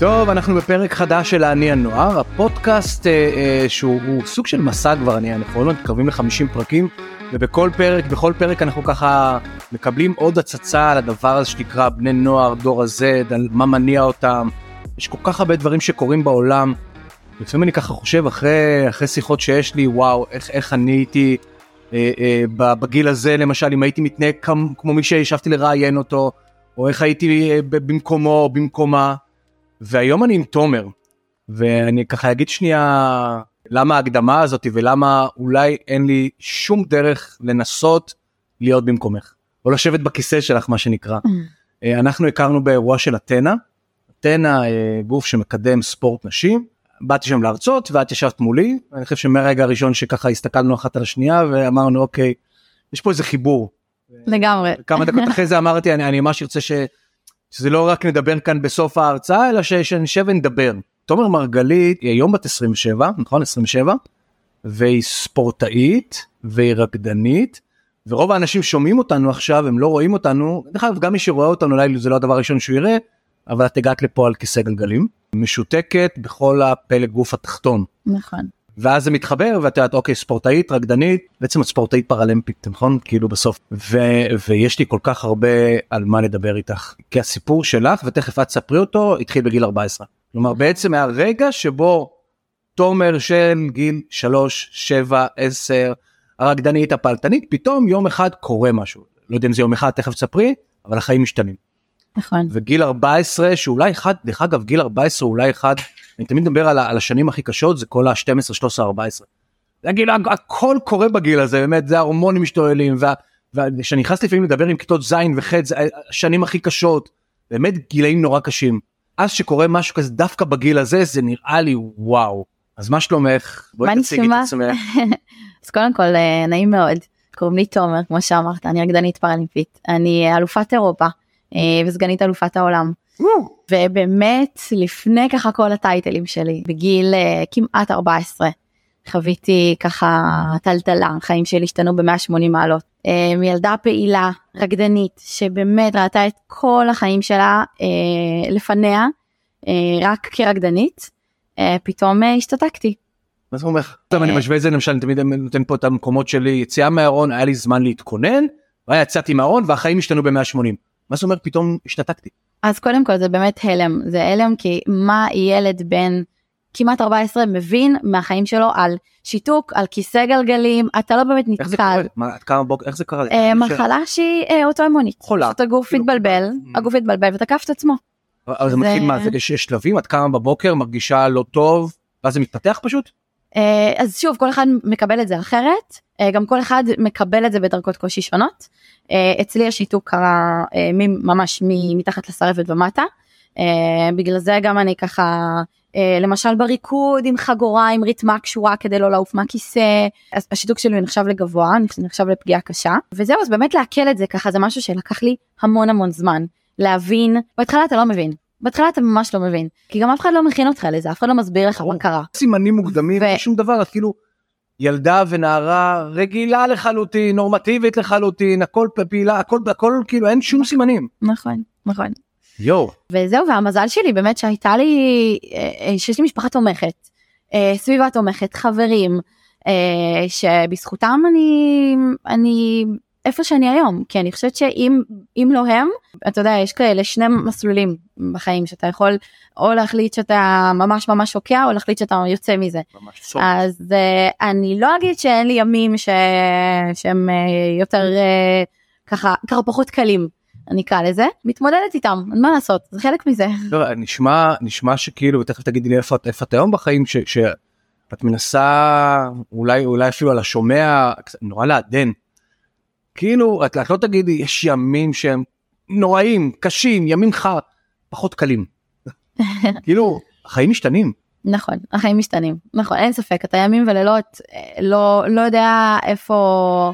טוב, אנחנו בפרק חדש של אני הנוער, הפודקאסט אה, אה, שהוא סוג של מסע כבר, אני, אנחנו לא מתקרבים ל-50 פרקים, ובכל פרק, בכל פרק אנחנו ככה מקבלים עוד הצצה על הדבר הזה שנקרא בני נוער, דור ה-Z, על מה מניע אותם. יש כל כך הרבה דברים שקורים בעולם. לפעמים אני ככה חושב אחרי, אחרי שיחות שיש לי, וואו, איך, איך אני הייתי אה, אה, בגיל הזה, למשל, אם הייתי מתנהג כמו, מי שישבתי לראיין אותו, או איך הייתי אה, במקומו או במקומה. והיום אני עם תומר, ואני ככה אגיד שנייה למה ההקדמה הזאת ולמה אולי אין לי שום דרך לנסות להיות במקומך, או לשבת בכיסא שלך מה שנקרא. Mm. אנחנו הכרנו באירוע של אתנה, אתנה אה, גוף שמקדם ספורט נשים, באתי שם להרצות ואת ישבת מולי, אני חושב שמהרגע הראשון שככה הסתכלנו אחת על השנייה ואמרנו אוקיי, יש פה איזה חיבור. לגמרי. כמה דקות אחרי זה אמרתי אני, אני ממש ארצה ש... שזה לא רק נדבר כאן בסוף ההרצאה אלא שנשב ונדבר. תומר מרגלית היא היום בת 27 נכון 27 והיא ספורטאית והיא רקדנית ורוב האנשים שומעים אותנו עכשיו הם לא רואים אותנו דרך אגב גם מי שרואה אותנו אולי זה לא הדבר הראשון שהוא יראה אבל את הגעת לפה על כיסא גלגלים משותקת בכל הפלג גוף התחתון. נכון. ואז זה מתחבר ואת יודעת אוקיי ספורטאית רקדנית בעצם את ספורטאית פרלמפית נכון? כאילו בסוף. ו, ויש לי כל כך הרבה על מה לדבר איתך. כי הסיפור שלך ותכף את תספרי אותו התחיל בגיל 14 כלומר בעצם מהרגע שבו תומר של גיל 3 7 10 הרקדנית הפלטנית פתאום יום אחד קורה משהו. לא יודע אם זה יום אחד תכף תספרי אבל החיים משתנים. נכון. וגיל 14 שאולי אחד דרך אגב גיל 14 אולי אחד אני תמיד מדבר על, על השנים הכי קשות זה כל ה-12 13 14. זה גיל הכל קורה בגיל הזה באמת זה ההורמונים משתוללים וכשאני נכנס לפעמים לדבר עם כיתות ז' וח' זה השנים הכי קשות באמת גילאים נורא קשים. אז שקורה משהו כזה דווקא בגיל הזה זה נראה לי וואו אז מה שלומך בואי תציגי את עצמך. אז קודם כל אה, נעים מאוד קוראים לי תומר כמו שאמרת אני רקדנית פרלימפית אני אלופת אירופה וסגנית אלופת העולם. ובאמת לפני ככה כל הטייטלים שלי בגיל uh, כמעט 14 חוויתי ככה טלטלה חיים שלי השתנו ב-180 מעלות uh, מילדה פעילה רקדנית שבאמת ראתה את כל החיים שלה uh, לפניה uh, רק כרקדנית uh, פתאום uh, השתתקתי. מה זה אומר? אני משווה את זה למשל אני תמיד נותן פה את המקומות שלי יציאה מהארון היה לי זמן להתכונן יצאתי מהארון והחיים השתנו ב-180 מה זה אומר פתאום השתתקתי. אז קודם כל זה באמת הלם זה הלם כי מה ילד בן כמעט 14 מבין מהחיים שלו על שיתוק על כיסא גלגלים אתה לא באמת נתקל. איך זה קורה? מה, כמה בוק, איך זה קרה? אה, מחלה שהיא אה, אוטואימונית. חולה. שאתה גוף כאילו, התבלבל mm. הגוף התבלבל ותקף את עצמו. אז זה מתחיל מה זה יש שלבים את קמה בבוקר מרגישה לא טוב ואז זה מתפתח פשוט? אה, אז שוב כל אחד מקבל את זה אחרת. אה, גם כל אחד מקבל את זה בדרגות קושי שונות. אה, אצלי השיתוק קרה ממש מתחת לשרפת ומטה. בגלל זה גם אני ככה למשל בריקוד עם חגורה עם ריתמה קשורה כדי לא לעוף מהכיסא. השיתוק שלי נחשב לגבוה נחשב לפגיעה קשה. וזהו אז באמת לעכל את זה ככה זה משהו שלקח לי המון המון זמן. להבין בהתחלה אתה לא מבין בהתחלה אתה ממש לא מבין כי גם אף אחד לא מכין אותך לזה אף אחד לא מסביר לך מה קרה. סימנים מוקדמים ו... שום דבר את כאילו ילדה ונערה רגילה לחלוטין נורמטיבית לחלוטין הכל פעילה הכל הכל כאילו אין שום סימנים. נכון נכון. יואו. וזהו והמזל שלי באמת שהייתה לי אה, אה, שיש לי משפחה תומכת אה, סביבה תומכת חברים שבזכותם אני אני איפה שאני היום כי אני חושבת שאם אם לא הם אתה יודע יש כאלה שני מסלולים בחיים שאתה יכול או להחליט שאתה ממש ממש שוקע או להחליט שאתה יוצא מזה. אז uh, אני לא אגיד שאין לי ימים ש... שהם uh, יותר uh, ככה ככה פחות קלים אני אקרא לזה. מתמודדת איתם מה לעשות זה חלק מזה. לא, נשמע נשמע שכאילו ותכף תגידי לי איפה, איפה את היום בחיים ש... שאת מנסה אולי אולי אפילו על השומע נורא לעדן כאילו את, את לא תגידי יש ימים שהם נוראים קשים ימים חר פחות קלים. כאילו החיים משתנים. נכון החיים משתנים נכון אין ספק אתה ימים ולילות לא לא יודע איפה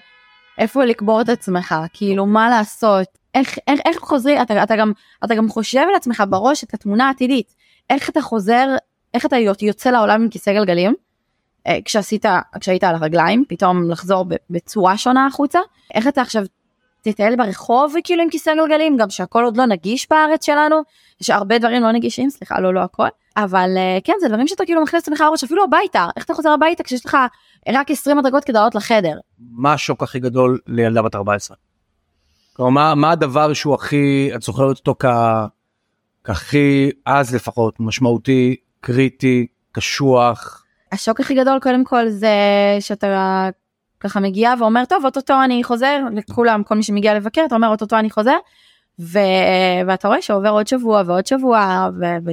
איפה לקבור את עצמך כאילו מה לעשות איך איך, איך חוזרים אתה, אתה גם אתה גם חושב על עצמך בראש את התמונה העתידית איך אתה חוזר איך אתה יוצא לעולם עם כיסא גלגלים אה, כשעשית כשהיית על הרגליים פתאום לחזור בצורה שונה החוצה איך אתה עכשיו תטייל ברחוב כאילו עם כיסא גלגלים גם שהכל עוד לא נגיש בארץ שלנו יש הרבה דברים לא נגישים סליחה לא לא הכל אבל אה, כן זה דברים שאתה כאילו מכניס לך ראש אפילו הביתה איך אתה חוזר הביתה כשיש לך רק 20 מדרגות כדי לעלות לחדר. מה השוק הכי גדול לילדה בת 14? כלומר מה, מה הדבר שהוא הכי את זוכרת אותו כ... כהכי אז לפחות משמעותי קריטי קשוח. השוק הכי גדול קודם כל זה שאתה ככה מגיע ואומר טוב אוטוטו אני חוזר לכולם כל מי שמגיע לבקר אתה אומר אוטוטו אני חוזר ו... ואתה רואה שעובר עוד שבוע ועוד שבוע ו... ו...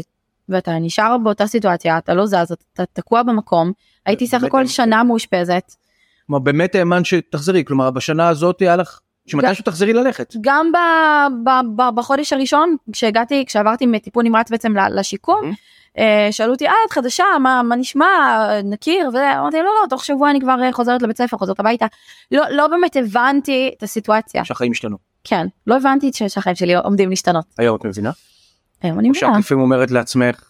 ואתה נשאר באותה סיטואציה אתה לא זז אתה תקוע במקום הייתי סך הכל שנה מאושפזת. כלומר באמת האמן שתחזרי כלומר בשנה הזאת היה לך שמתישהו תחזרי ללכת. גם ב, ב, ב, בחודש הראשון כשהגעתי כשעברתי מטיפול נמרץ בעצם לשיקום. Mm-hmm. שאלו אותי אה את חדשה מה מה נשמע נכיר ואמרתי לא לא תוך שבוע אני כבר אה, חוזרת לבית ספר חוזרת הביתה לא לא באמת הבנתי את הסיטואציה שהחיים השתנו כן לא הבנתי שהחיים שלי עומדים להשתנות היום את מבינה? היום אני מבינה. או שאת לפעמים אומרת לעצמך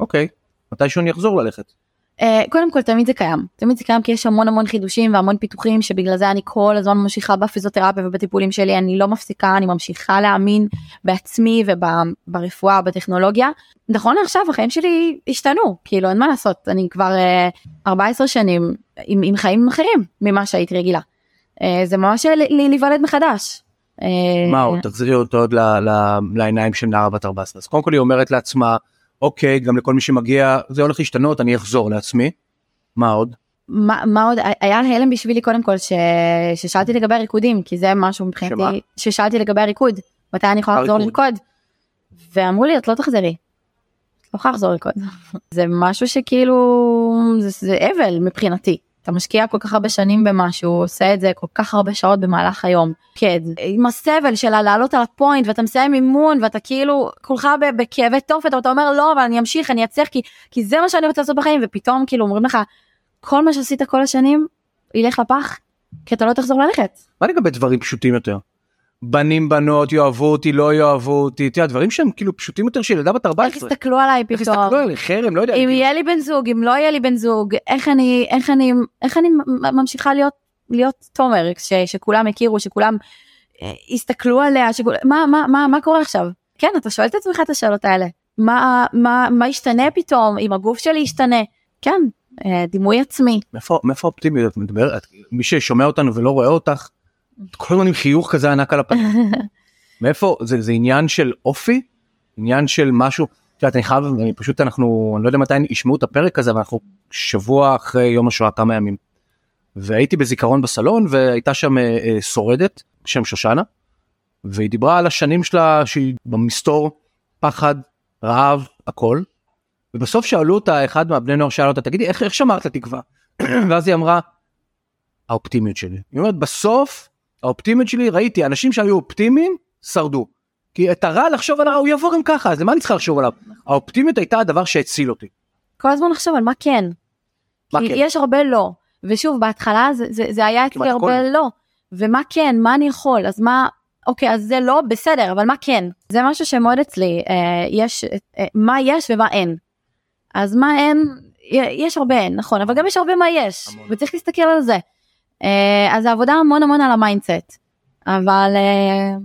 אוקיי מתישהו אני אחזור ללכת. Uh, קודם כל תמיד זה קיים תמיד זה קיים כי יש המון המון חידושים והמון פיתוחים שבגלל זה אני כל הזמן ממשיכה בפיזיותרפיה ובטיפולים שלי אני לא מפסיקה אני ממשיכה להאמין בעצמי וברפואה בטכנולוגיה נכון עכשיו החיים שלי השתנו כאילו אין מה לעשות אני כבר uh, אה, 14 שנים עם, עם חיים אחרים ממה שהייתי רגילה uh, זה ממש להיוולד מחדש. מה עוד תחזירי אותו עוד לעיניים של נערה בת 14 אז קודם כל היא אומרת לעצמה. אוקיי גם לכל מי שמגיע זה הולך להשתנות אני אחזור לעצמי. מה עוד? מה, מה עוד היה הלם בשבילי קודם כל ש... ששאלתי לגבי הריקודים כי זה משהו מבחינתי שמה? ששאלתי לגבי הריקוד מתי אני יכולה לחזור לרקוד ואמרו לי את לא תחזרי. לא יכולה לחזור לרקוד זה משהו שכאילו זה, זה אבל מבחינתי אתה משקיע כל כך הרבה שנים במשהו עושה את זה כל כך הרבה שעות במהלך היום כן עם הסבל של לעלות על הפוינט ואתה מסיים אימון ואתה כאילו כולך בכאבי תופת ואתה אומר לא אבל אני אמשיך אני אצליח כי כי זה מה שאני רוצה לעשות בחיים ופתאום כאילו אומרים לך כל מה שעשית כל השנים ילך לפח כי אתה לא תחזור ללכת. מה לגבי דברים פשוטים יותר? בנים בנות יאהבו אותי לא יאהבו אותי אתה יודע דברים שהם כאילו פשוטים יותר של ילדה בת 14. איך יסתכלו עליי פתאום. איך יסתכלו עליי חרם לא יודע. אם יהיה לי בן זוג אם לא יהיה לי בן זוג איך אני איך אני איך אני ממשיכה להיות להיות תומר ש, שכולם הכירו שכולם אה, יסתכלו עליה שכול, מה מה מה מה קורה עכשיו כן אתה שואל את עצמך את השאלות האלה מה מה מה ישתנה פתאום אם הגוף שלי ישתנה כן אה, דימוי עצמי. מאיפה אופטימיות מדברת מי ששומע אותנו ולא רואה אותך. כל הזמן עם חיוך כזה ענק על הפנים. מאיפה זה זה עניין של אופי עניין של משהו. את יודעת, אני חייב אני פשוט אנחנו אני לא יודע מתי ישמעו את הפרק הזה ואנחנו שבוע אחרי יום השואה כמה ימים. והייתי בזיכרון בסלון והייתה שם אה, אה, שורדת בשם שושנה והיא דיברה על השנים שלה שהיא במסתור פחד רעב הכל. ובסוף שאלו אותה אחד מהבני נוער שאל אותה תגידי איך, איך שמרת לתקווה ואז היא אמרה האופטימיות שלי. היא אומרת בסוף האופטימיות שלי ראיתי אנשים שהיו אופטימיים שרדו. כי את הרע לחשוב על הרע הוא יבוא גם ככה אז למה אני צריכה לחשוב עליו האופטימיות הייתה הדבר שהציל אותי. כל הזמן לחשוב על מה כן. מה כי כן? יש הרבה לא ושוב בהתחלה זה, זה, זה היה אצלי הרבה כל... לא ומה כן מה אני יכול אז מה אוקיי אז זה לא בסדר אבל מה כן זה משהו שמאוד אצלי אה, יש אה, מה יש ומה אין. אז מה אין יש הרבה אין נכון אבל גם יש הרבה מה יש המון. וצריך להסתכל על זה. אה, אז העבודה המון המון על ה mindset אבל. אה,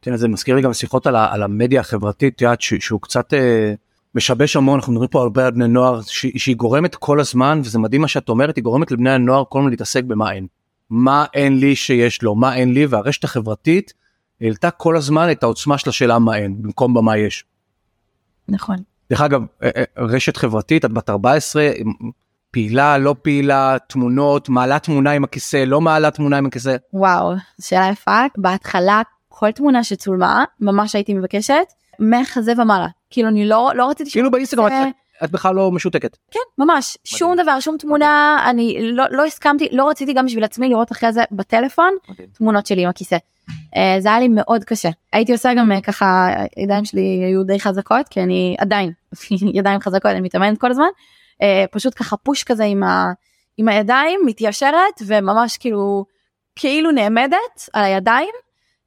תראה, זה מזכיר לי גם שיחות על, על המדיה החברתית, יודעת, שהוא קצת אה, משבש המון, אנחנו מדברים פה הרבה על בני נוער, ש, שהיא גורמת כל הזמן, וזה מדהים מה שאת אומרת, היא גורמת לבני הנוער כל הזמן להתעסק במה אין. מה אין לי שיש לו, מה אין לי, והרשת החברתית העלתה כל הזמן את העוצמה של השאלה מה אין, במקום במה יש. נכון. דרך אגב, רשת חברתית, את בת 14, פעילה לא פעילה תמונות מעלה תמונה עם הכיסא לא מעלה תמונה עם הכיסא. וואו שאלה יפה בהתחלה כל תמונה שצולמה ממש הייתי מבקשת מחזה ומעלה כאילו אני לא לא רציתי כאילו באינסטגרם את, את בכלל לא משותקת כן ממש מדהים. שום דבר שום תמונה מדהים. אני לא לא הסכמתי לא רציתי גם בשביל עצמי לראות אחרי זה בטלפון מדהים. תמונות שלי עם הכיסא. Uh, זה היה לי מאוד קשה הייתי עושה גם uh, ככה ידיים שלי היו די חזקות כי אני עדיין ידיים חזקות אני מתאמנת כל הזמן אה, פשוט ככה פוש כזה עם, ה, עם הידיים מתיישרת וממש כאילו כאילו נעמדת על הידיים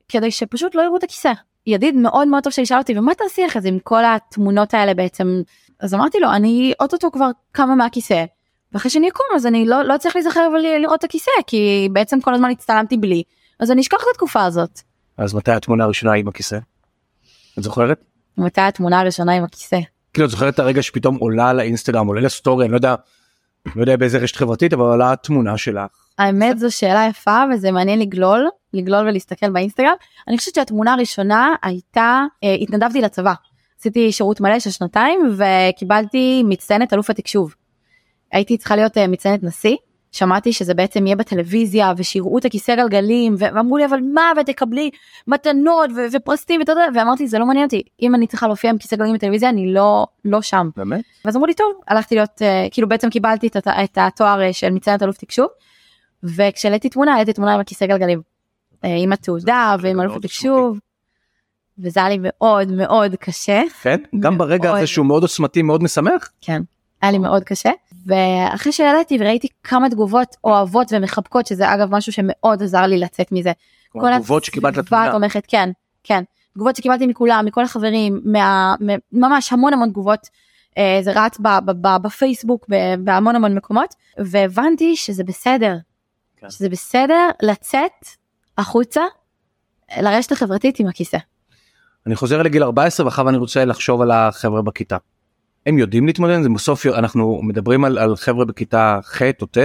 כדי שפשוט לא יראו את הכיסא. ידיד מאוד מאוד טוב שישאל אותי ומה תעשי לך זה עם כל התמונות האלה בעצם אז אמרתי לו אני אוטוטו כבר קמה מהכיסא ואחרי שאני אקום אז אני לא, לא צריך להיזכר ולראות את הכיסא כי בעצם כל הזמן הצטלמתי בלי אז אני אשכח את התקופה הזאת. אז מתי התמונה הראשונה עם הכיסא? את זוכרת? מתי התמונה הראשונה עם הכיסא? כאילו את זוכרת את הרגע שפתאום עולה לאינסטגרם עולה לסטורי אני לא יודע לא יודע באיזה רשת חברתית אבל עולה תמונה שלך. האמת זו שאלה יפה וזה מעניין לגלול לגלול ולהסתכל באינסטגרם אני חושבת שהתמונה הראשונה הייתה אה, התנדבתי לצבא עשיתי שירות מלא של שנתיים וקיבלתי מצטיינת אלוף התקשוב. הייתי צריכה להיות אה, מצטיינת נשיא שמעתי שזה בעצם יהיה בטלוויזיה ושיראו את הכיסא גלגלים ואמרו לי אבל מה ותקבלי מתנות ו- ופרסים ואתה יודע ואמרתי זה לא מעניין אותי אם אני צריכה להופיע עם כיסא גלגלים בטלוויזיה אני לא לא שם. באמת? ואז אמרו לי טוב הלכתי להיות uh, כאילו בעצם קיבלתי את, את התואר uh, של מציינת אלוף תקשוב וכשהעליתי תמונה העליתי תמונה עם הכיסא גלגלים uh, עם התעודה ועם אלוף התקשוב. וזה היה לי מאוד מאוד קשה כן? גם ברגע. הזה שהוא מאוד עוצמתי מאוד משמח? כן היה לי מאוד קשה ואחרי שהעליתי וראיתי כמה תגובות אוהבות ומחבקות שזה אגב משהו שמאוד עזר לי לצאת מזה. כלומר, התגובות שקיבלת לתמונה. התומכת כן כן תגובות שקיבלתי מכולם מכל החברים מה, ממש המון המון תגובות. אה, זה רץ ב- ב- ב- בפייסבוק בהמון המון מקומות והבנתי שזה בסדר. כן. שזה בסדר לצאת החוצה לרשת החברתית עם הכיסא. אני חוזר לגיל 14 ואחר אני רוצה לחשוב על החבר'ה בכיתה. הם יודעים להתמודד עם זה בסוף אנחנו מדברים על, על חבר'ה בכיתה ח' או ט'.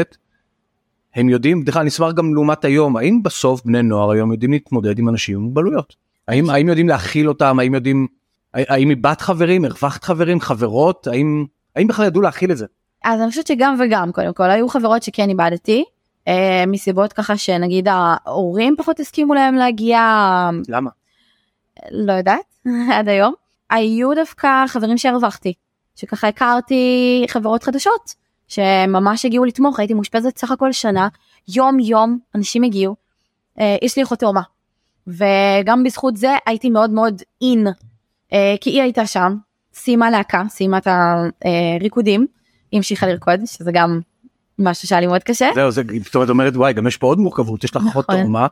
הם יודעים, דרך אגב אני אשמח גם לעומת היום האם בסוף בני נוער היום יודעים להתמודד עם אנשים עם מוגבלויות. האם, האם יודעים להכיל אותם האם יודעים האם איבדת חברים הרווחת חברים חברות האם האם בכלל ידעו להכיל את זה. אז אני חושבת שגם וגם קודם כל היו חברות שכן איבדתי אה, מסיבות ככה שנגיד ההורים פחות הסכימו להם להגיע למה? לא יודעת עד היום היו דווקא חברים שהרווחתי שככה הכרתי חברות חדשות שממש הגיעו לתמוך הייתי מאושפזת סך הכל שנה יום יום אנשים הגיעו אה, יש לי אחות תאומה. וגם בזכות זה הייתי מאוד מאוד אין אה, כי היא הייתה שם סיימה להקה סיימה את הריקודים היא המשיכה לרקוד שזה גם משהו שהיה לי מאוד קשה. זהו זה פתאום את אומרת וואי גם יש פה עוד מורכבות יש לך אחות נכון. תאומה.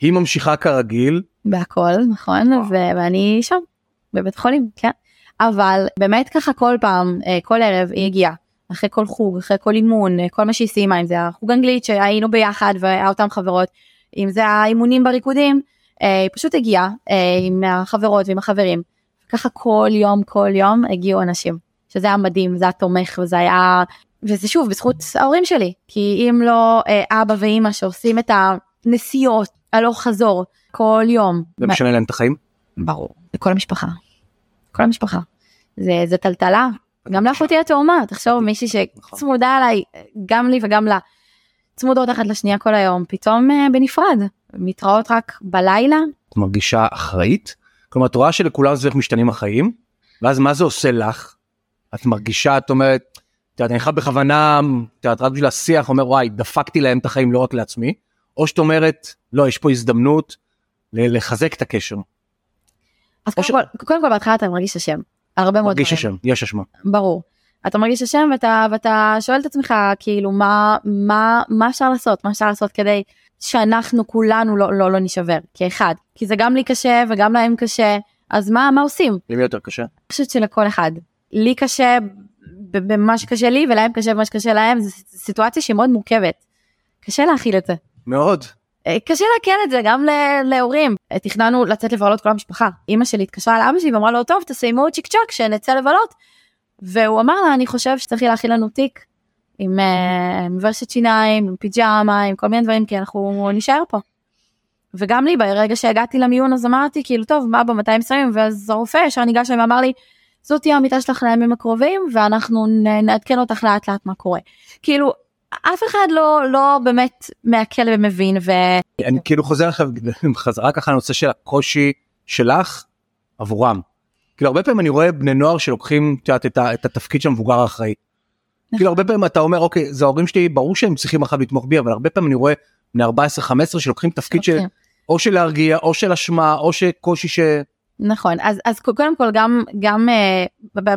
היא ממשיכה כרגיל. בהכל נכון. ו- ואני שם בבית חולים כן אבל באמת ככה כל פעם אה, כל ערב היא הגיעה. אחרי כל חוג אחרי כל אימון אה, כל מה שהיא סיימה אם זה החוג אנגלית שהיינו ביחד והיה אותם חברות אם זה האימונים בריקודים אה, היא פשוט הגיעה עם החברות ועם החברים. ככה כל יום כל יום הגיעו אנשים שזה היה מדהים זה היה תומך וזה היה וזה שוב בזכות ההורים שלי כי אם לא אה, אבא ואימא שעושים את הנסיעות הלוך חזור כל יום. זה משנה להם את החיים. ברור. לכל המשפחה כל המשפחה זה זה טלטלה גם לאחותי התאומה תחשוב מישהי נכון. שצמודה אליי גם לי וגם לה צמודות אחת לשנייה כל היום פתאום אה, בנפרד מתראות רק בלילה את מרגישה אחראית? כלומר את רואה שלכולם זה איך משתנים החיים ואז מה זה עושה לך? את מרגישה את אומרת את יודעת, אני חייב בכוונה את יודעת, רק בשביל השיח אומר וואי דפקתי להם את החיים לא רק לעצמי או שאת אומרת לא יש פה הזדמנות לחזק את הקשר אז קודם כל קודם כל בהתחלה אתה מרגיש אשם הרבה מאוד מרגיש דברים השם יש אשמה ברור אתה מרגיש אשם ואתה ואתה שואל את עצמך כאילו מה מה מה אפשר לעשות מה אפשר לעשות כדי שאנחנו כולנו לא לא לא נשבר כאחד כי זה גם לי קשה וגם להם קשה אז מה מה עושים למי יותר קשה? אני חושבת שלכל אחד. לי קשה במה שקשה לי ולהם קשה במה שקשה להם זו סיטואציה שהיא מאוד מורכבת. קשה להכיל את זה. מאוד. אה, קשה לעכל את זה גם להורים. אה, תכננו לצאת לבלות כל המשפחה. אימא שלי התקשרה לאבא שלי ואמרה לו טוב תסיימו צ'יק צ'אק שנצא לבלות. והוא אמר לה אני חושב שצריך להכין לנו תיק עם אה, מברשת שיניים עם פיג'מה עם כל מיני דברים כי אנחנו נישאר פה. וגם לי ברגע שהגעתי למיון אז אמרתי כאילו טוב מה במתי מסיימים ואז הרופא ישר ניגש אליי ואמר לי זאת תהיה המיטה שלך לימים הקרובים ואנחנו נעדכן אותך לאט לאט מה קורה. כאילו אף אחד לא לא באמת מעכל ומבין ו... אני כאילו חוזר עכשיו חזרה ככה לנושא של הקושי שלך עבורם. כאילו הרבה פעמים אני רואה בני נוער שלוקחים את, את, את התפקיד של המבוגר האחראי. כאילו הרבה פעמים אתה אומר אוקיי זה ההורים שלי ברור שהם צריכים עכשיו לתמוך בי אבל הרבה פעמים אני רואה בני 14-15 שלוקחים תפקיד של לוקחים. או של להרגיע או של אשמה או שקושי ש... נכון אז אז קודם כל גם גם אה,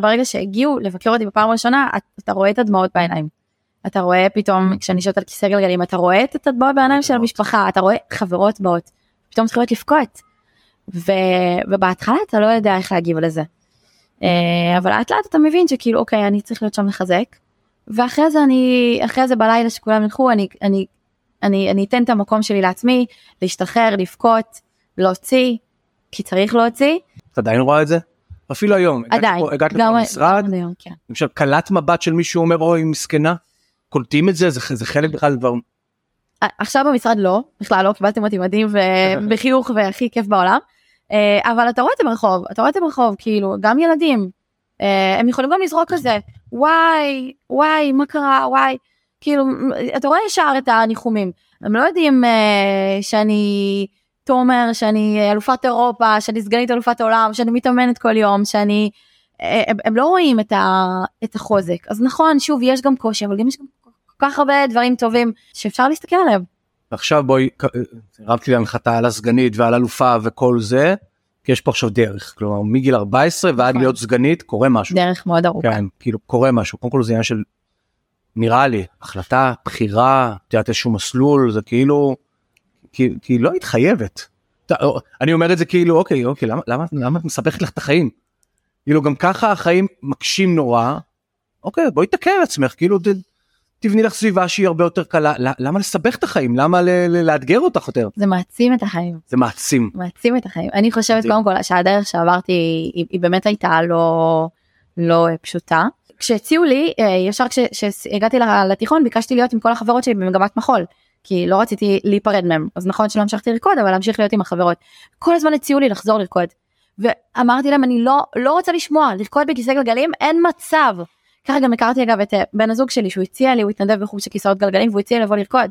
ברגע שהגיעו לבקר אותי בפעם הראשונה את- אתה רואה את הדמעות בעיניים. אתה רואה פתאום כשאני יושבת על כיסא גלגלים אתה רואה את הדמעות בעיניים של. המשפחה אתה רואה חברות באות פתאום מתחילות לבכות. ו... ובהתחלה אתה לא יודע איך להגיב לזה. אה, אבל לאט לאט אתה מבין שכאילו אוקיי אני צריך להיות שם לחזק. ואחרי זה אני אחרי זה בלילה שכולם ילכו אני אני אני, אני אתן את המקום שלי לעצמי, להשתחרר, לבכות, להוציא, כי צריך להוציא. את עדיין רואה את זה? אפילו היום. עדיין. הגעת לפה למשרד, כן. למשל קלט מבט של מישהו אומר אוי מסכנה? קולטים את זה? זה זה חלק בכלל דבר. עכשיו במשרד לא, בכלל לא, קיבלתם אותי מדהים ובחיוך והכי כיף בעולם. אה, אבל אתה רואה את זה ברחוב, אתה רואה את זה ברחוב, כאילו, גם ילדים, אה, הם יכולים גם לזרוק כזה, וואי, וואי, מה קרה, וואי, כאילו, אתה רואה ישר את הניחומים. הם לא יודעים אה, שאני תומר, שאני אלופת אירופה, שאני סגנית אלופת העולם, שאני מתאמנת כל יום, שאני... הם, הם לא רואים את, ה, את החוזק. אז נכון, שוב, יש גם קושי, אבל גם יש גם כך הרבה דברים טובים שאפשר להסתכל עליהם. עכשיו בואי, הרמתי להנחתה על הסגנית ועל אלופה וכל זה, כי יש פה עכשיו דרך, כלומר מגיל 14 ועד נכון. להיות סגנית קורה משהו. דרך מאוד ארוכה. כן, כאילו קורה משהו, קודם כל זה עניין של, נראה לי, החלטה, בחירה, את יודעת איזשהו מסלול, זה כאילו, כי, כי לא היית חייבת. אתה- אני אומר את זה כאילו, אוקיי, אוקיי, למה, למה, למה את מסבכת לך את החיים? כאילו גם ככה החיים מקשים נורא, אוקיי, בואי תקן על עצמך, כאילו תבני לך סביבה שהיא הרבה יותר קלה, למה לסבך את החיים? למה לאתגר אותך יותר? זה מעצים את החיים, זה מעצים. מעצים את החיים. אני חושבת. קודם כל שהדרך שעברתי היא, היא באמת הייתה לא, לא אה, פשוטה. כשהציעו לי, אה, ישר כשהגעתי לתיכון ביקשתי להיות עם כל החברות שלי במגמת מחול. כי לא רציתי להיפרד מהם אז נכון שלא המשכתי לרקוד אבל להמשיך להיות עם החברות. כל הזמן הציעו לי לחזור לרקוד. ואמרתי להם אני לא לא רוצה לשמוע לרקוד בכיסא גלגלים אין מצב. ככה גם הכרתי אגב את אה, בן הזוג שלי שהוא הציע לי הוא התנדב בחוג של כיסאות גלגלים והוא הציע לבוא לרקוד.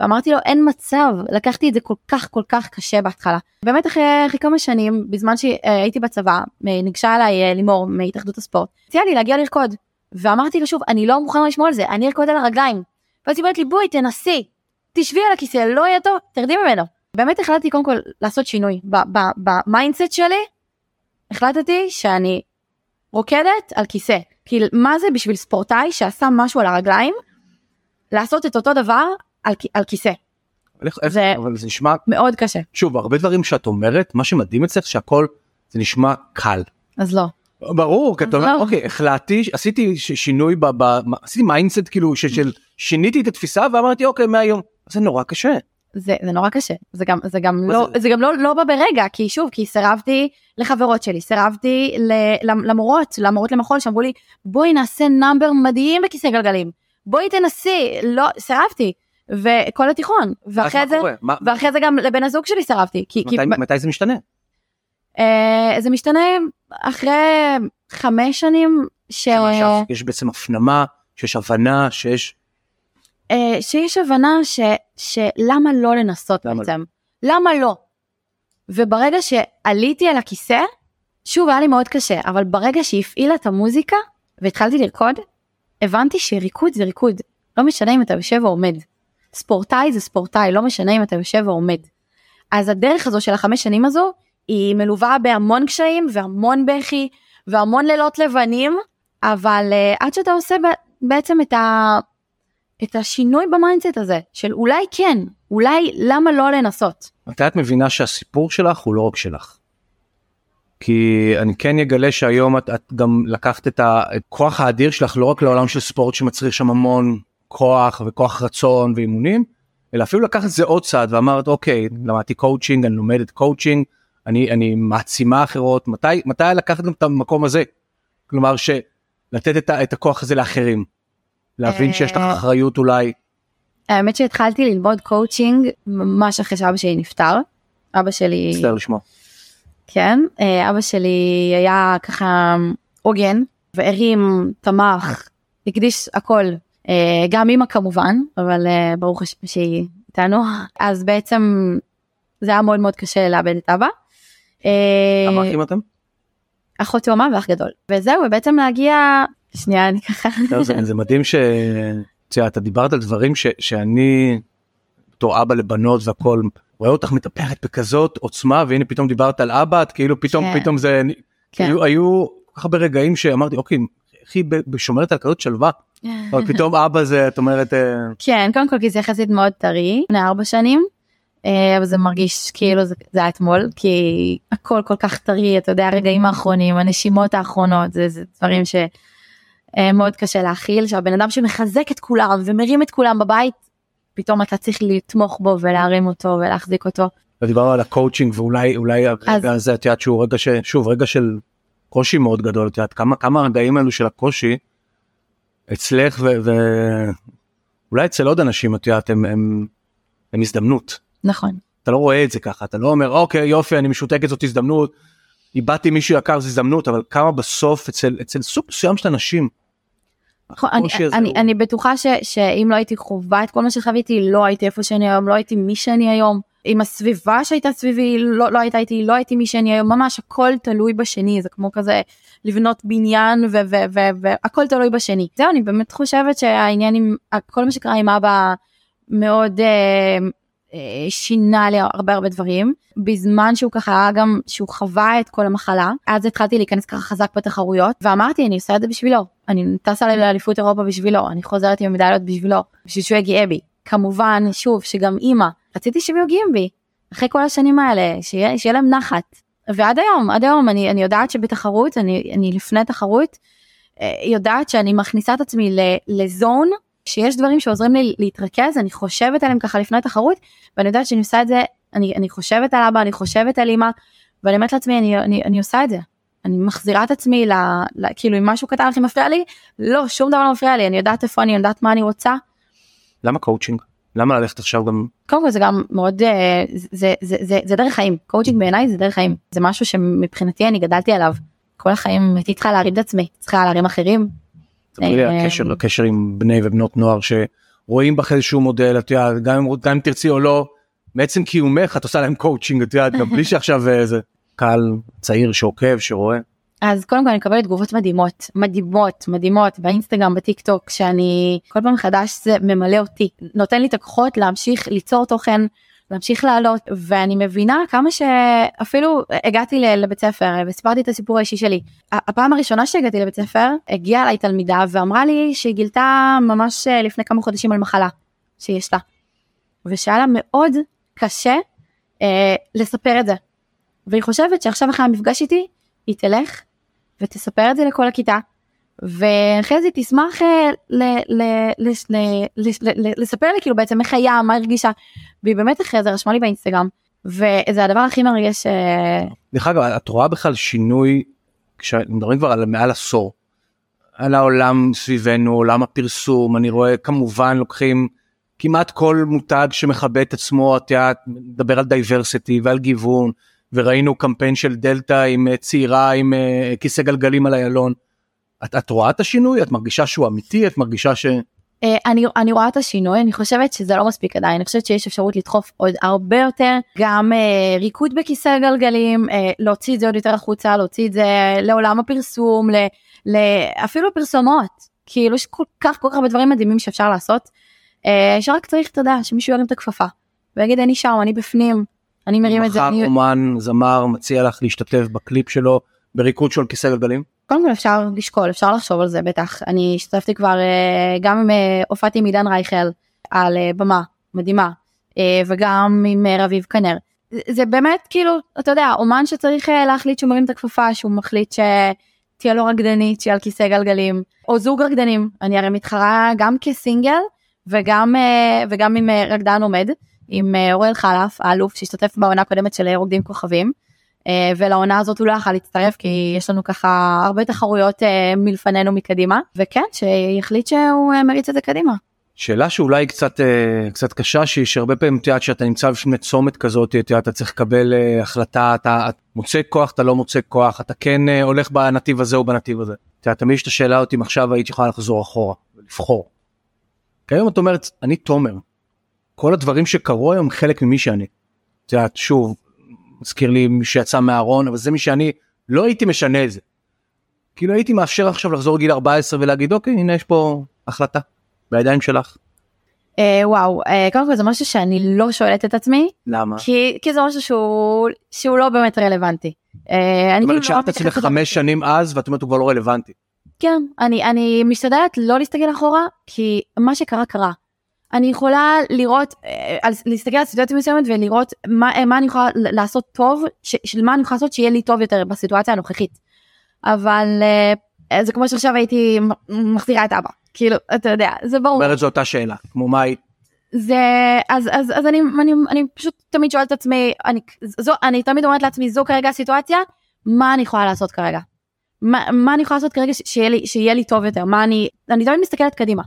ואמרתי לו אין מצב לקחתי את זה כל כך כל כך קשה בהתחלה. באמת אחרי, אחרי כמה שנים בזמן שהייתי בצבא אה, ניגשה אליי אה, לימור מהתאחדות הספורט הציעה לי להגיע לרקוד. ואמרתי לה שוב אני לא מוכנה לשמור על זה אני ארקוד על הרגליים. ואז היא אומרת לי בואי תנסי תשבי על הכיסא לא יהיה טוב תרדי ממנו. באמת החלטתי קודם כל לעשות שינוי ב mindset שלי. החלטתי שאני רוקדת על כיסא. כי מה זה בשביל ספורטאי שעשה משהו על הרגליים לעשות את אותו דבר על, על כיסא איך- איך- זה- אבל זה נשמע, מאוד קשה שוב, הרבה דברים שאת אומרת, מה שמדהים אצלך שהכל זה נשמע קל. אז לא ברור, כי אתה אומר, לא. אוקיי, החלטתי, עשיתי שינוי, ב, ב, עשיתי mindset כאילו ש- של שיניתי את התפיסה ואמרתי אוקיי מהיום, זה נורא קשה. זה, זה נורא קשה זה גם זה גם לא זה? זה? גם לא לא בא ברגע כי שוב כי סירבתי לחברות שלי סירבתי ל- למ- למורות למורות למחול שאמרו לי בואי נעשה number מדהים בכיסא גלגלים בואי תנסי לא סירבתי וכל התיכון ואחרי זה? מה- ואחרי זה גם לבן הזוג שלי סירבתי כי, כי מתי- מתי זה משתנה? אה, זה משתנה אחרי חמש שנים ש... יש בעצם הפנמה, שיש הבנה, שיש... אה, שיש הבנה ש, שלמה לא לנסות למה בעצם. למה לא? וברגע שעליתי על הכיסא שוב היה לי מאוד קשה אבל ברגע שהפעילה את המוזיקה והתחלתי לרקוד הבנתי שריקוד זה ריקוד. לא משנה אם אתה יושב או עומד. ספורטאי זה ספורטאי לא משנה אם אתה יושב או עומד. אז הדרך הזו של החמש שנים הזו היא מלווה בהמון קשיים והמון בכי והמון לילות לבנים אבל uh, עד שאתה עושה בעצם את ה... את השינוי ב mindset הזה של אולי כן אולי למה לא לנסות? מתי את מבינה שהסיפור שלך הוא לא רק שלך? כי אני כן אגלה שהיום את, את גם לקחת את הכוח האדיר שלך לא רק לעולם של ספורט שמצריך שם המון כוח וכוח רצון ואימונים, אלא אפילו לקחת את זה עוד צעד ואמרת אוקיי למדתי קואוצ'ינג אני לומדת קואוצ'ינג אני אני מעצימה אחרות. מתי מתי לקחת גם את המקום הזה? כלומר שלתת את, את הכוח הזה לאחרים להבין שיש לך אה, אחריות אולי האמת שהתחלתי ללמוד קואוצ'ינג ממש אחרי שאבא שלי נפטר אבא שלי מצטער לשמוע. כן אה, אבא שלי היה ככה הוגן והרים תמך הקדיש הכל אה, גם אמא כמובן אבל ברוך השם שהיא איתנו אז בעצם זה היה מאוד מאוד קשה לאבד את אבא. כמה אחים אתם? אחות תאומה ואח גדול וזהו ובעצם להגיע שנייה אני ככה לא, זה, זה מדהים ש... אתה דיברת על דברים ש, שאני בתור אבא לבנות והכל רואה אותך מתהפכת בכזאת עוצמה והנה פתאום דיברת על אבא את כאילו פתאום כן. פתאום זה כן. היו, היו כל כך הרבה רגעים שאמרתי אוקיי איך היא שומרת על כזאת שלווה אבל פתאום אבא זה את אומרת אה, כן קודם כל כי זה יחסית מאוד טרי לפני ארבע שנים. אה, אבל זה מרגיש כאילו זה, זה היה אתמול כי הכל כל כך טרי אתה יודע הרגעים האחרונים הנשימות האחרונות זה, זה דברים שמאוד קשה להכיל שהבן אדם שמחזק את כולם ומרים את כולם בבית פתאום אתה צריך לתמוך בו ולהרים אותו ולהחזיק אותו. ודיברנו על הקואוצ'ינג ואולי אולי הרגע הזה את יודעת שהוא רגע ששוב רגע של קושי מאוד גדול את יודעת כמה כמה הרגעים האלו של הקושי אצלך ואולי אצל עוד אנשים את יודעת הם, הם, הם הזדמנות נכון. אתה לא רואה את זה ככה אתה לא אומר אוקיי יופי אני משותקת זאת הזדמנות איבדתי מישהו יקר זו הזדמנות אבל כמה בסוף אצל אצל סוג מסוים של אנשים. נכון, אני, אני, הוא- אני בטוחה ש, שאם לא הייתי חווה את כל מה שחוויתי לא הייתי איפה שאני היום לא הייתי מי שאני היום. אם הסביבה שהייתה סביבי לא, לא הייתה איתי לא הייתי מי שאני היום ממש הכל תלוי בשני זה כמו כזה לבנות בניין והכל תלוי בשני. זהו אני באמת חושבת שהעניין עם כל מה שקרה עם אבא מאוד אה, שינה לי הרבה הרבה דברים. בזמן שהוא ככה היה גם שהוא חווה את כל המחלה אז התחלתי להיכנס ככה חזק בתחרויות ואמרתי אני עושה את זה בשבילו. אני טסה לאליפות אירופה בשבילו אני חוזרת עם מדליות בשבילו בשביל שהוא גאה בי. כמובן שוב שגם אימא רציתי שהם יהיו גאים בי אחרי כל השנים האלה שיהיה, שיהיה להם נחת. ועד היום עד היום אני, אני יודעת שבתחרות אני, אני לפני תחרות אה, יודעת שאני מכניסה את עצמי לזון שיש דברים שעוזרים לי להתרכז אני חושבת עליהם ככה לפני תחרות ואני יודעת שאני עושה את זה אני, אני חושבת על אבא אני חושבת על אמא ואני אומרת לעצמי אני, אני, אני עושה את זה. אני מחזירה את עצמי ל, ל, כאילו אם משהו קטן הכי מפריע לי לא שום דבר לא מפריע לי אני יודעת איפה אני יודעת מה אני רוצה. למה קואוצ'ינג? למה ללכת עכשיו גם קודם כל זה גם מאוד אה, זה זה זה זה דרך חיים. קואוצ'ינג בעיניי זה דרך חיים. זה משהו שמבחינתי אני גדלתי עליו. כל החיים הייתי צריכה להרים את עצמי. צריכה להרים אחרים. תגידי לי, אה, הקשר הקשר עם בני ובנות נוער שרואים בך איזשהו מודל את יודעת גם אם גם אם תרצי או לא מעצם קיומך את עושה להם קואוצ'ינג את יודעת גם בלי שעכשיו איזה קהל צעיר שעוקב שרואה. אז קודם כל אני מקבלת תגובות מדהימות מדהימות מדהימות באינסטגרם בטיק טוק שאני כל פעם מחדש זה ממלא אותי נותן לי את הכוחות להמשיך ליצור תוכן להמשיך לעלות ואני מבינה כמה שאפילו הגעתי לבית ספר וסיפרתי את הסיפור האישי שלי. הפעם הראשונה שהגעתי לבית ספר הגיעה אליי תלמידה ואמרה לי שהיא גילתה ממש אה, לפני כמה חודשים על מחלה שיש לה. ושהיה לה מאוד קשה אה, לספר את זה. והיא חושבת שעכשיו אחרי המפגש איתי היא תלך ותספר את זה לכל הכיתה. היא תשמח אה, לספר לי כאילו בעצם איך היה מה הרגישה והיא באמת אחרי זה רשמה לי באינסטגרם וזה הדבר הכי מרגש אה, דרך אגב את רואה בכלל שינוי כשמדברים כבר על מעל עשור. על העולם סביבנו עולם הפרסום אני רואה כמובן לוקחים כמעט כל מותג שמכבד את עצמו את יודעת מדבר על diversity ועל גיוון וראינו קמפיין של דלתא עם אה, צעירה עם כיסא גלגלים על איילון. את, את רואה את השינוי את מרגישה שהוא אמיתי את מרגישה ש... אה, אני, אני רואה את השינוי אני חושבת שזה לא מספיק עדיין אני חושבת שיש אפשרות לדחוף עוד הרבה יותר גם אה, ריקוד בכיסא גלגלים אה, להוציא את זה עוד יותר החוצה להוציא את זה לעולם הפרסום ל, ל, אפילו פרסומות כאילו יש כל כך כל כך הרבה דברים מדהימים שאפשר לעשות אה, שרק צריך אתה יודע שמישהו ירים את הכפפה ויגיד אני שם אני בפנים אני מרים את זה. מחר אני... אומן זמר מציע לך להשתתף בקליפ שלו בריקוד של כיסא גלגלים. קודם כל אפשר לשקול אפשר לחשוב על זה בטח אני השתתפתי כבר אה, גם עם אה, הופעתי עם עידן רייכל על אה, במה מדהימה וגם עם רביב כנר. זה- באמת כאילו אתה יודע אומן שצריך להחליט שהוא מרים את הכפפה שהוא מחליט שתהיה לו רקדנית שהיא על כיסא גלגלים או זוג רקדנים אני הרי מתחרה גם כסינגל וגם וגם עם רקדן עומד עם אוראל חלף האלוף שהשתתף בעונה הקודמת של רוקדים כוכבים. אה, ולעונה הזאת הוא לא יכל להצטרף כי יש לנו ככה הרבה תחרויות אה, מלפנינו מקדימה וכן שיחליט שהוא אה, מריץ את זה קדימה. שאלה שאולי קצת קצת קשה שהיא שהרבה פעמים את יודעת שאתה נמצא בפני צומת כזאת את יודעת, אתה צריך לקבל החלטה אתה את מוצא כוח אתה לא מוצא כוח אתה כן הולך בנתיב הזה או בנתיב הזה. את יודעת, תמיד שאתה שאלה אותי אם עכשיו הייתי יכולה לחזור אחורה ולבחור. כי היום את אומרת אני תומר. כל הדברים שקרו היום חלק ממי שאני. את יודעת שוב מזכיר לי מי שיצא מהארון אבל זה מי שאני לא הייתי משנה את זה. כאילו הייתי מאפשר עכשיו לחזור לגיל 14 ולהגיד אוקיי הנה יש פה החלטה בידיים שלך. אה, וואו אה, קודם כל זה משהו שאני לא שואלת את עצמי למה? כי כי זה משהו שהוא שהוא לא באמת רלוונטי. אה, אני אומרת כאילו לא שאלת עצמך חמש שנים אז ואת אומרת הוא כבר לא רלוונטי. כן אני אני משתדלת לא להסתכל אחורה כי מה שקרה קרה. אני יכולה לראות אה, להסתכל על סיטואציה מסוימת ולראות מה אה, מה אני יכולה לעשות טוב ש- של מה אני יכולה לעשות שיהיה לי טוב יותר בסיטואציה הנוכחית. אבל אה, זה כמו שעכשיו הייתי מחזירה את אבא כאילו אתה יודע זה ברור אומרת זו אותה שאלה כמו מה היית זה אז אז אז אני אני אני פשוט תמיד שואלת את עצמי אני זו אני תמיד אומרת לעצמי זו כרגע הסיטואציה מה אני יכולה לעשות כרגע. מה, מה אני יכולה לעשות כרגע שיהיה לי שיהיה לי טוב יותר מה אני אני תמיד מסתכלת קדימה.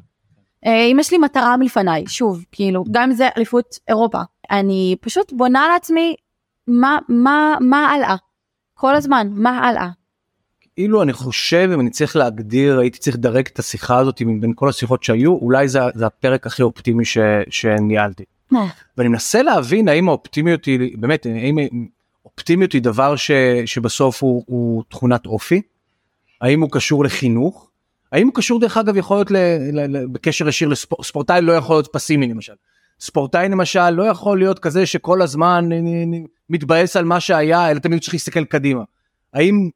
אה, אם יש לי מטרה מלפניי שוב כאילו גם אם זה אליפות אירופה אני פשוט בונה לעצמי מה מה מה הלאה כל הזמן מה הלאה. כאילו אני חושב אם אני צריך להגדיר הייתי צריך לדרג את השיחה הזאת מבין כל השיחות שהיו אולי זה, זה הפרק הכי אופטימי ש, שניהלתי. ואני מנסה להבין האם האופטימיות היא באמת האם אופטימיות היא דבר ש, שבסוף הוא, הוא תכונת אופי האם הוא קשור לחינוך האם הוא קשור דרך אגב יכול להיות ל, ל, ל, בקשר ישיר לספורטאי לא יכול להיות פסימי למשל. ספורטאי למשל לא יכול להיות כזה שכל הזמן מתבאס על מה שהיה אלא תמיד צריך להסתכל קדימה. האם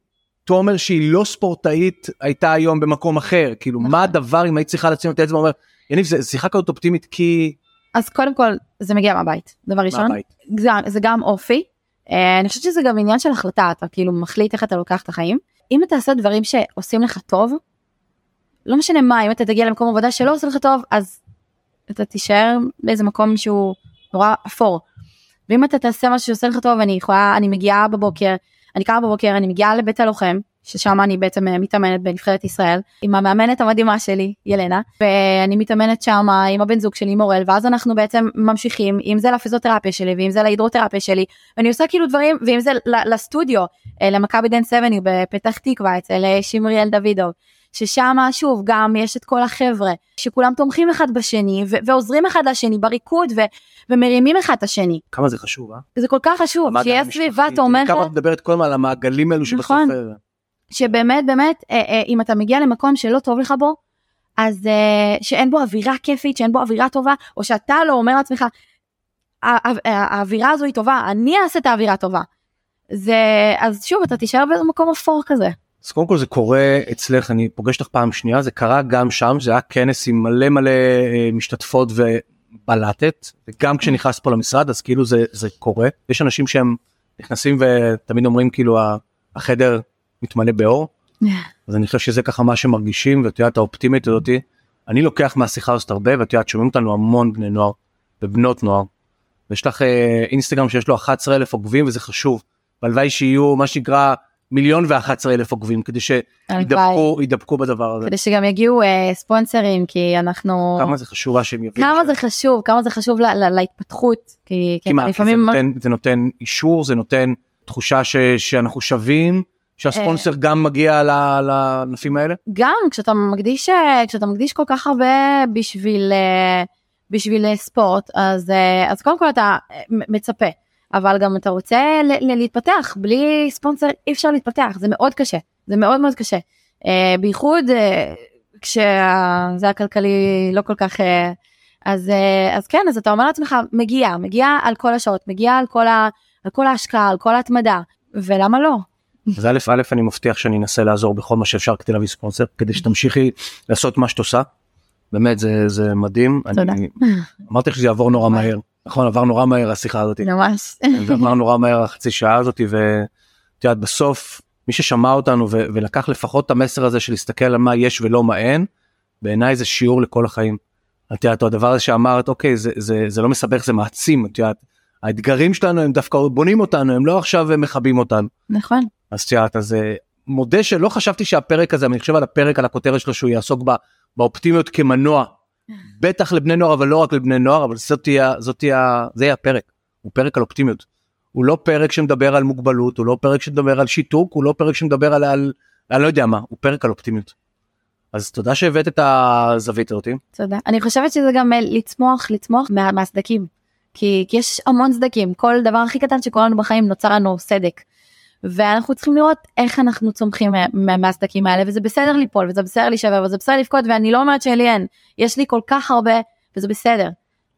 תומר שהיא לא ספורטאית הייתה היום במקום אחר כאילו מה הדבר אם היית צריכה לשים את האצבע אומר יניב זה שיחה כזאת אופטימית כי אז קודם כל זה מגיע מהבית דבר ראשון מהבית. זה, זה גם אופי אה, אני חושבת שזה גם עניין של החלטה אתה כאילו מחליט איך אתה לוקח את החיים אם אתה עושה דברים שעושים לך טוב לא משנה מה אם אתה תגיע למקום עבודה שלא עושה לך טוב אז אתה תישאר באיזה מקום שהוא נורא אפור. ואם אתה תעשה משהו שעושה לך טוב אני יכולה אני מגיעה בבוקר אני קמה בבוקר אני מגיעה לבית הלוחם ששם אני בעצם אה, מתאמנת בנבחרת ישראל עם המאמנת המדהימה שלי ילנה ואני מתאמנת שם עם הבן זוג שלי מורל ואז אנחנו בעצם ממשיכים אם זה לפיזיותרפיה שלי ואם זה להידרותרפיה שלי ואני עושה כאילו דברים ואם זה לסטודיו אה, למכבי דנס אבניו בפתח תקווה אצל אה, שמריאל דוידוב ששם שוב גם יש את כל החבר'ה שכולם תומכים אחד בשני ו- ועוזרים אחד לשני בריקוד ו- ומרימים אחד את השני כמה זה חשוב אה? זה כל כך חשוב שיהיה. סביבה תומכת כמה את מדברת כל הזמן על המעגלים האלו שבסוף נכון. אה, שבאמת באמת אה, אה, אם אתה מגיע למקום שלא טוב לך בו אז אה, שאין בו אווירה כיפית שאין בו אווירה טובה או שאתה לא אומר לעצמך "ה- ה- ה- האווירה הזו היא טובה אני אעשה את האווירה טובה. זה אז שוב אתה תישאר באיזה מקום אפור כזה. אז קודם כל זה קורה אצלך אני פוגש אותך פעם שנייה זה קרה גם שם זה היה כנס עם מלא מלא אה, משתתפות ובלטת וגם כשנכנס פה למשרד אז כאילו זה זה קורה יש אנשים שהם נכנסים ותמיד אומרים כאילו החדר מתמלא באור אז אני חושב שזה ככה מה שמרגישים ואת יודעת האופטימית הזאתי אני לוקח מהשיחה הזאת הרבה ואת יודעת שומעים אותנו המון בני נוער ובנות נוער. ויש לך אה, אינסטגרם שיש לו 11 אלף עוקבים וזה חשוב. והלוואי שיהיו מה שנקרא מיליון ו-11 אלף עוקבים כדי שידבקו ידבקו בדבר הזה. כדי שגם יגיעו אה, ספונסרים כי אנחנו כמה זה חשוב שהם יבינו. כמה ש- זה חשוב כמה זה חשוב ל- ל- להתפתחות כי, כי מה, כי זה לפעמים נותן, זה נותן אישור זה נותן תחושה ש, שאנחנו שווים שהספונסר אה. גם מגיע לענפים האלה. גם כשאתה מקדיש אה, כשאתה מקדיש כל כך הרבה בשביל אה, בשביל אה, ספורט אז אז קודם כל אתה מצפה אבל גם אתה רוצה ל- ל- להתפתח בלי ספונסר אי אפשר להתפתח זה מאוד קשה זה מאוד מאוד קשה אה, בייחוד אה, כשזה הכלכלי לא כל כך אה, אז אה, אז כן אז אתה אומר לעצמך מגיע מגיע על כל השעות מגיע על כל ה, על כל ההשקעה על כל ההתמדה ולמה לא אז א' א' אני מבטיח שאני אנסה לעזור בכל מה שאפשר כדי להביא ספונסר כדי שתמשיכי לעשות מה שאת עושה. באמת זה זה מדהים. תודה. אני אמרתי לך שזה יעבור נורא מהר. נכון עבר נורא מהר השיחה הזאת. ממש. עבר נורא מהר החצי שעה הזאת ואת יודעת בסוף מי ששמע אותנו ו- ולקח לפחות את המסר הזה של להסתכל על מה יש ולא מה אין בעיניי זה שיעור לכל החיים. את יודעת הדבר הזה שאמרת אוקיי זה זה זה לא מסבך זה מעצים את יודעת. האתגרים שלנו הם דווקא בונים אותנו הם לא עכשיו מכבים אותנו. נכון. אז את יודעת אז אה, מודה שלא חשבתי שהפרק הזה אני חושב על הפרק על הכותרת שלו שהוא יעסוק בה, באופטימיות כמנוע בטח לבני נוער אבל לא רק לבני נוער אבל זאת תהיה זאת תהיה זה יהיה הפרק הוא פרק על אופטימיות. הוא לא פרק שמדבר על מוגבלות הוא לא פרק שמדבר על שיתוק הוא לא פרק שמדבר על על אני לא יודע מה הוא פרק על אופטימיות. אז תודה שהבאת את הזווית הזאתי. תודה. אני חושבת שזה גם אה, לצמוח, לצמוח מה, מהסדקים. כי, כי יש המון סדקים, כל דבר הכי קטן שקורה לנו בחיים נוצר לנו סדק. ואנחנו צריכים לראות איך אנחנו צומחים מה- מה- מהסדקים האלה, וזה בסדר ליפול, וזה בסדר להישבר, וזה בסדר לבכות, ואני לא אומרת שלי אין, יש לי כל כך הרבה, וזה בסדר.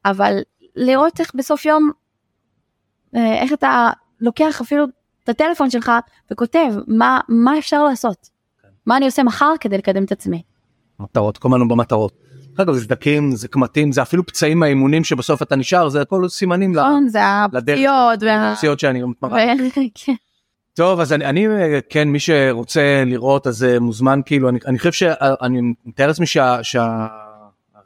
אבל לראות איך בסוף יום, אה, איך אתה לוקח אפילו את הטלפון שלך וכותב מה, מה אפשר לעשות. מה אני עושה מחר כדי לקדם את עצמי. מטרות כל הזמן במטרות. אגב זה סדקים זה קמטים זה אפילו פצעים מהאימונים שבסוף אתה נשאר זה הכל סימנים נכון, זה הפציעות וה... לפציעות שאני מתמרן. ו- כן. טוב אז אני, אני כן מי שרוצה לראות אז אה, מוזמן כאילו אני, אני חושב שאני מתאר לעצמי שהרקע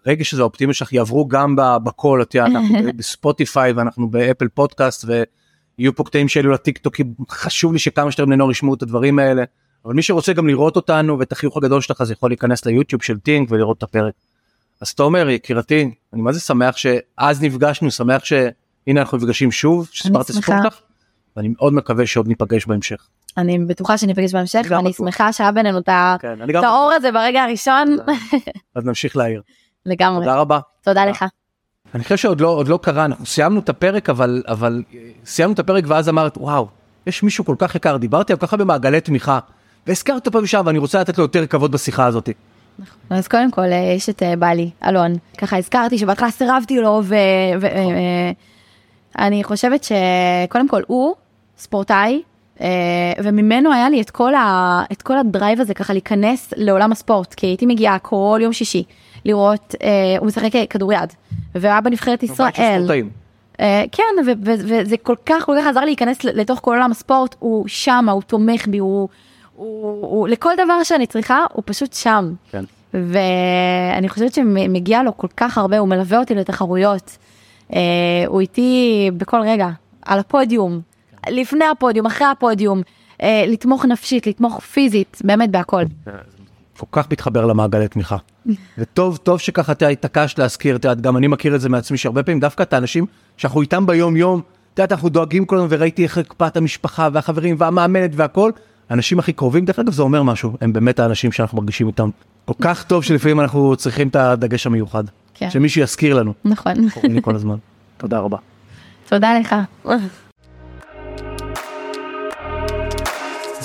הרגש הזה האופטימי שלך יעברו גם בקול, את יודעת, אנחנו בספוטיפיי ואנחנו באפל פודקאסט ויהיו פה קטעים שאלו לטיק טוקים, חשוב לי שכמה שיותר בני נוער ישמעו את הדברים האלה. אבל מי שרוצה גם לראות אותנו ואת החיוך הגדול שלך אז יכול להיכנס ליוטיוב של טינק ולראות את הפרק. אז תומר יקירתי אני מה זה שמח שאז נפגשנו שמח שהנה אנחנו נפגשים שוב שסיפרת את הסיפור שלך. ואני מאוד מקווה שעוד ניפגש בהמשך. אני בטוחה שניפגש בהמשך ואני בטוח. שמחה שהיה בינינו את כן, את האור הזה ברגע הראשון אז נמשיך להעיר. לגמרי תודה רבה. תודה לך אני חושב שעוד לא עוד לא קרה אנחנו סיימנו את הפרק אבל אבל אה, סיימנו את הפרק ואז אמרת וואו יש מישהו כל כך יקר דיברתי על כל כך הרבה מעגלי תמיכה והזכרת אותו פה ושם ואני רוצה לתת לו יותר כבוד בשיחה הזאת. אז קודם כל אה, יש את אה, בעלי אלון ככה הזכרתי שבהתחלה סירבתי לו ואני חושבת שקודם כל הוא ספורטאי אה, וממנו היה לי את כל, ה, את כל הדרייב הזה ככה להיכנס לעולם הספורט כי הייתי מגיעה כל יום שישי לראות אה, הוא משחק כדוריד והוא היה בנבחרת ישראל. אה, כן וזה כל כך כל כך עזר לי להיכנס לתוך כל עולם הספורט הוא שם הוא תומך בי הוא, הוא, הוא לכל דבר שאני צריכה הוא פשוט שם כן. ואני חושבת שמגיע לו כל כך הרבה הוא מלווה אותי לתחרויות אה, הוא איתי בכל רגע על הפודיום לפני הפודיום אחרי הפודיום אה, לתמוך נפשית לתמוך פיזית באמת בהכל כל כך מתחבר למעגלי תמיכה. וטוב טוב שככה אתה התעקשת להזכיר את יודעת גם אני מכיר את זה מעצמי שהרבה פעמים דווקא את האנשים שאנחנו איתם ביום יום. את יודעת אנחנו דואגים כל הזמן וראיתי איך הקפאת המשפחה והחברים והמאמנת והכל. האנשים הכי קרובים דרך אגב זה אומר משהו הם באמת האנשים שאנחנו מרגישים איתם. כל כך טוב שלפעמים אנחנו צריכים את הדגש המיוחד. כן. שמישהו יזכיר לנו. נכון קוראים לי כל הזמן. תודה רבה. תודה לך.